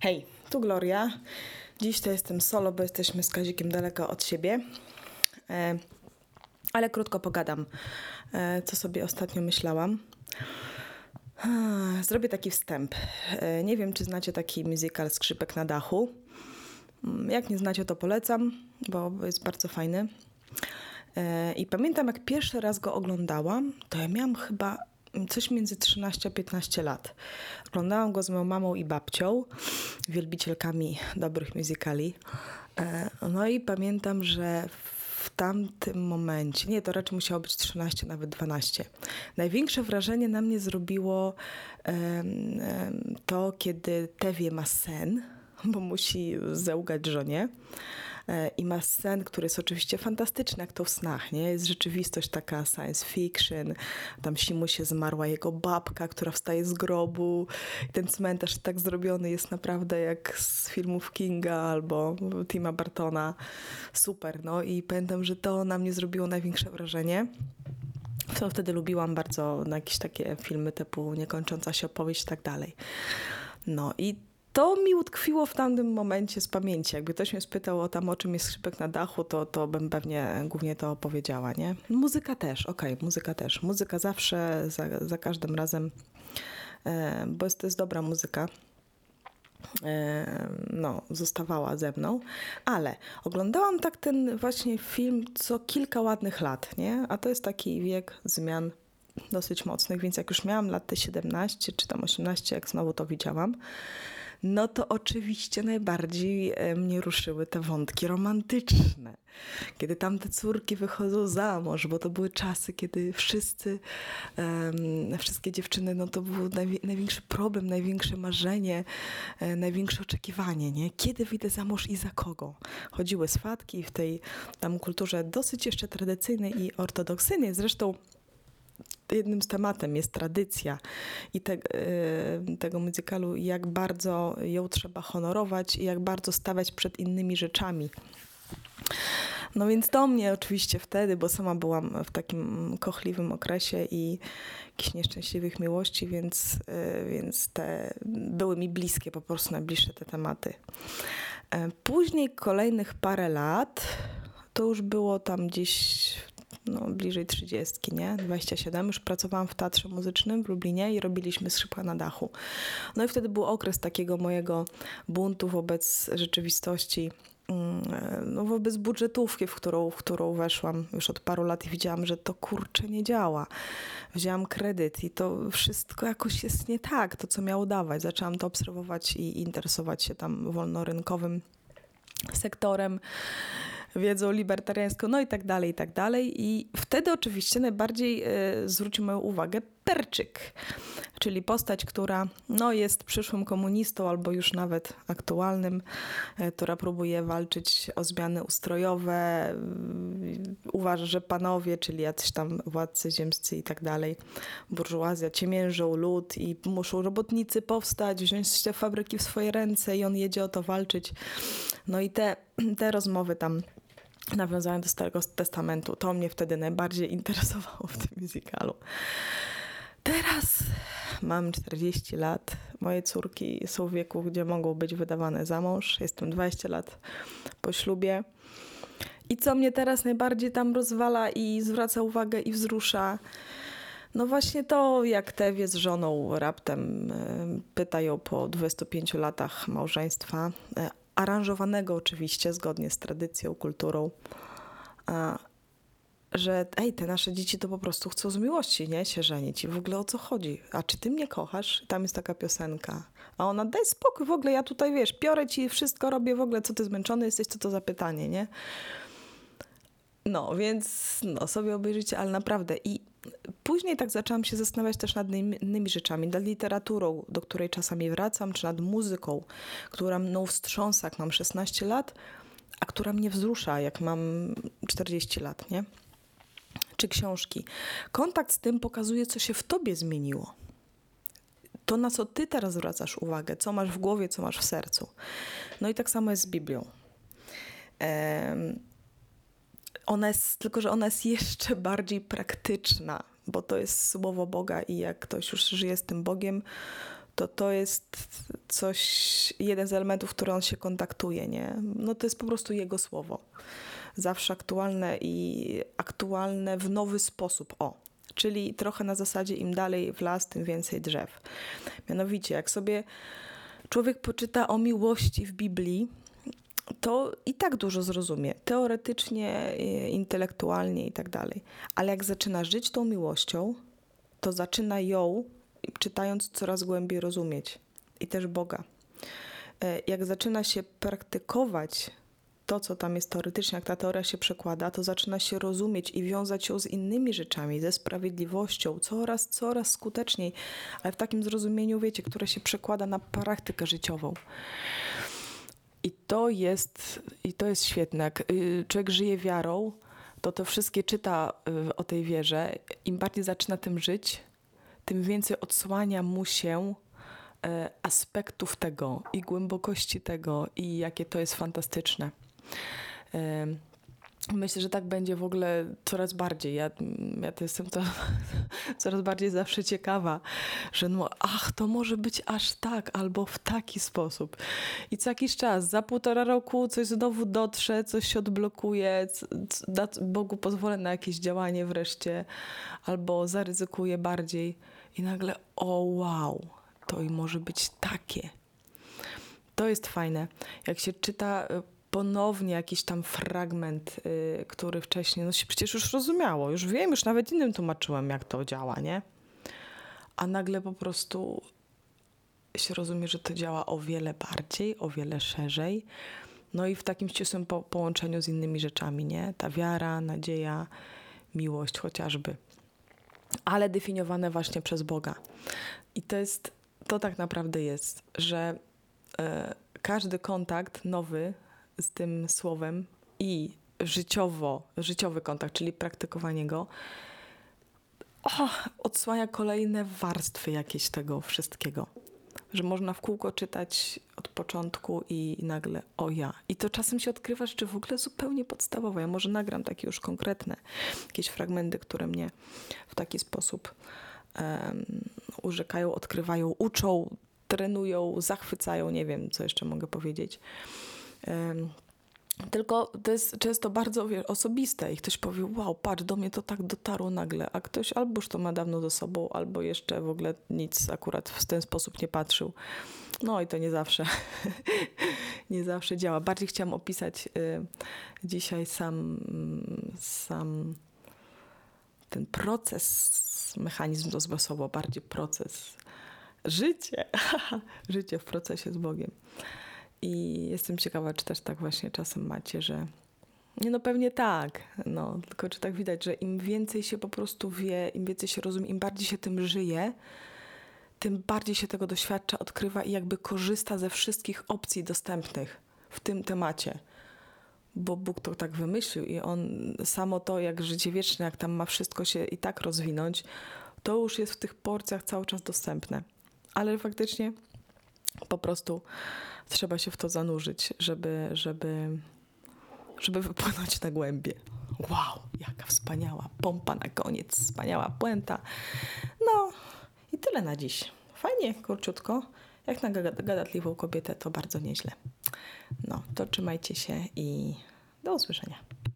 Hej, tu Gloria. Dziś to jestem solo, bo jesteśmy z Kazikiem daleko od siebie. E, ale krótko pogadam, e, co sobie ostatnio myślałam. Zrobię taki wstęp. E, nie wiem, czy znacie taki musical Skrzypek na dachu. Mm, jak nie znacie, to polecam, bo jest bardzo fajny. E, I pamiętam, jak pierwszy raz go oglądałam, to ja miałam chyba coś między 13 a 15 lat. Oglądałam go z moją mamą i babcią, wielbicielkami dobrych musicali. E, no i pamiętam, że w tamtym momencie, nie, to raczej musiało być 13, nawet 12. Największe wrażenie na mnie zrobiło to, kiedy Tewie ma sen, bo musi zełgać żonie. E, i ma sen, który jest oczywiście fantastyczny, jak to w snach, nie? Jest rzeczywistość taka science fiction, tam simu się zmarła jego babka, która wstaje z grobu ten cmentarz tak zrobiony jest naprawdę jak z filmów Kinga albo Tima Bartona. Super, no i pamiętam, że to na mnie zrobiło największe wrażenie. To wtedy lubiłam bardzo na jakieś takie filmy typu Niekończąca się opowieść i tak dalej. No i to mi utkwiło w tamtym momencie z pamięci. Jakby ktoś mnie spytał o tam, o czym jest skrzypek na dachu, to, to bym pewnie głównie to opowiedziała, nie? Muzyka też, okej, okay, muzyka też. Muzyka zawsze, za, za każdym razem, e, bo jest, to jest dobra muzyka e, no, zostawała ze mną, ale oglądałam tak ten właśnie film co kilka ładnych lat, nie? A to jest taki wiek zmian dosyć mocnych, więc jak już miałam lat te 17 czy tam 18, jak znowu to widziałam, no to oczywiście najbardziej e, mnie ruszyły te wątki romantyczne. Kiedy tam te córki wychodzą za mąż, bo to były czasy, kiedy wszyscy, um, wszystkie dziewczyny, no to był największy problem, największe marzenie, e, największe oczekiwanie, nie? Kiedy wyjdę za mąż i za kogo? Chodziły swatki w tej tam kulturze dosyć jeszcze tradycyjnej i ortodoksyjnej. Zresztą jednym z tematem jest tradycja i te, y, tego muzykalu, jak bardzo ją trzeba honorować i jak bardzo stawiać przed innymi rzeczami. No więc to mnie oczywiście wtedy, bo sama byłam w takim kochliwym okresie i jakichś nieszczęśliwych miłości, więc, y, więc te były mi bliskie, po prostu najbliższe te tematy. E, później kolejnych parę lat, to już było tam gdzieś no, bliżej 30, nie? 27. Już pracowałam w teatrze muzycznym w Lublinie i robiliśmy skrzypka na dachu. No i wtedy był okres takiego mojego buntu wobec rzeczywistości mm, no, wobec budżetówki, w którą, w którą weszłam już od paru lat i widziałam, że to kurczę nie działa. Wzięłam kredyt i to wszystko jakoś jest nie tak, to co miało dawać. Zaczęłam to obserwować i interesować się tam wolnorynkowym sektorem wiedzą libertariańską, no i tak dalej, i tak dalej. I wtedy oczywiście najbardziej y, zwrócił moją uwagę Perczyk, czyli postać, która no, jest przyszłym komunistą albo już nawet aktualnym, y, która próbuje walczyć o zmiany ustrojowe, uważa, że panowie, czyli jacyś tam władcy ziemscy i tak dalej, burżuazja ciemiężą lud i muszą robotnicy powstać, wziąć te fabryki w swoje ręce i on jedzie o to walczyć. No i te, te rozmowy tam nawiązania do Starego Testamentu. To mnie wtedy najbardziej interesowało w tym musicalu. Mam 40 lat. Moje córki są w wieku, gdzie mogą być wydawane za mąż. Jestem 20 lat po ślubie. I co mnie teraz najbardziej tam rozwala i zwraca uwagę i wzrusza, no właśnie to, jak Tewie z żoną raptem e, pytają po 25 latach małżeństwa, e, aranżowanego oczywiście, zgodnie z tradycją, kulturą, że ej, te nasze dzieci to po prostu chcą z miłości, nie? Się żenić. I w ogóle o co chodzi? A czy ty mnie kochasz? Tam jest taka piosenka. A ona, daj spokój, w ogóle ja tutaj, wiesz, piorę ci, wszystko robię, w ogóle co ty zmęczony jesteś, co to za pytanie, nie? No, więc no, sobie obejrzyjcie, ale naprawdę. I później tak zaczęłam się zastanawiać też nad innymi rzeczami, nad literaturą, do której czasami wracam, czy nad muzyką, która mną wstrząsa, jak mam 16 lat, a która mnie wzrusza, jak mam 40 lat, nie? Czy książki. Kontakt z tym pokazuje, co się w tobie zmieniło. To, na co ty teraz zwracasz uwagę, co masz w głowie, co masz w sercu. No i tak samo jest z Biblią. Ona jest, tylko że ona jest jeszcze bardziej praktyczna, bo to jest słowo Boga i jak ktoś już żyje z tym Bogiem, to to jest coś, jeden z elementów, który on się kontaktuje, nie? No to jest po prostu jego słowo. Zawsze aktualne i aktualne w nowy sposób. O, czyli trochę na zasadzie im dalej w las, tym więcej drzew. Mianowicie, jak sobie człowiek poczyta o miłości w Biblii, to i tak dużo zrozumie, teoretycznie, intelektualnie i tak dalej. Ale jak zaczyna żyć tą miłością, to zaczyna ją, czytając, coraz głębiej rozumieć i też Boga. E, jak zaczyna się praktykować to, co tam jest teoretycznie, jak ta teoria się przekłada, to zaczyna się rozumieć i wiązać ją z innymi rzeczami, ze sprawiedliwością, coraz, coraz skuteczniej, ale w takim zrozumieniu, wiecie, które się przekłada na praktykę życiową. I to jest, i to jest świetne. Jak y, człowiek żyje wiarą, to to wszystkie czyta y, o tej wierze. Im bardziej zaczyna tym żyć, tym więcej odsłania mu się e, aspektów tego i głębokości tego i jakie to jest fantastyczne. Myślę, że tak będzie w ogóle coraz bardziej. Ja, ja to jestem to coraz bardziej zawsze ciekawa, że no, ach, to może być aż tak, albo w taki sposób. I co jakiś czas, za półtora roku coś znowu dotrze, coś się odblokuje, Bogu pozwolę na jakieś działanie wreszcie, albo zaryzykuję bardziej i nagle, o wow, to i może być takie. To jest fajne. Jak się czyta y, ponownie jakiś tam fragment, y, który wcześniej, no się przecież już rozumiało, już wiem, już nawet innym tłumaczyłem, jak to działa, nie? A nagle po prostu się rozumie, że to działa o wiele bardziej, o wiele szerzej. No i w takim ścisłym po połączeniu z innymi rzeczami, nie? Ta wiara, nadzieja, miłość chociażby. Ale definiowane właśnie przez Boga. I to jest, to tak naprawdę jest, że y, każdy kontakt nowy z tym słowem i życiowo, życiowy kontakt, czyli praktykowanie go, o, odsłania kolejne warstwy jakieś tego wszystkiego. Że można w kółko czytać od początku i nagle o ja. I to czasem się odkrywa rzeczy w ogóle zupełnie podstawowe. Ja może nagram takie już konkretne jakieś fragmenty, które mnie w taki sposób um, urzekają, odkrywają, uczą, trenują, zachwycają. Nie wiem, co jeszcze mogę powiedzieć. Tylko to jest często bardzo wie, osobiste i ktoś powie, wow, patrz, do mnie to tak dotarło nagle, a ktoś albo już to ma dawno ze sobą, albo jeszcze w ogóle nic akurat w ten sposób nie patrzył. No i to nie zawsze, nie zawsze działa. Bardziej chciałam opisać y, dzisiaj sam, sam ten proces, mechanizm to złe słowo, bardziej proces, życie, życie w procesie z Bogiem. I jestem ciekawa, czy też tak właśnie czasem macie, że nie no pewnie tak, no, tylko czy tak widać, że im więcej się po prostu wie, im więcej się rozumie, im bardziej się tym żyje, tym bardziej się tego doświadcza, odkrywa i jakby korzysta ze wszystkich opcji dostępnych w tym temacie. Bo Bóg to tak wymyślił i On samo to, jak życie wieczne, jak tam ma wszystko się i tak rozwinąć, to już jest w tych porcjach cały czas dostępne. Ale faktycznie po prostu trzeba się w to zanurzyć, żeby, żeby, żeby wypłynąć na głębie. Wow, jaka wspaniała pompa na koniec, wspaniała puenta. No i tyle na dziś. Fajnie, króciutko. Jak na gadatliwą kobietę, to bardzo nieźle. No, to trzymajcie się i do usłyszenia.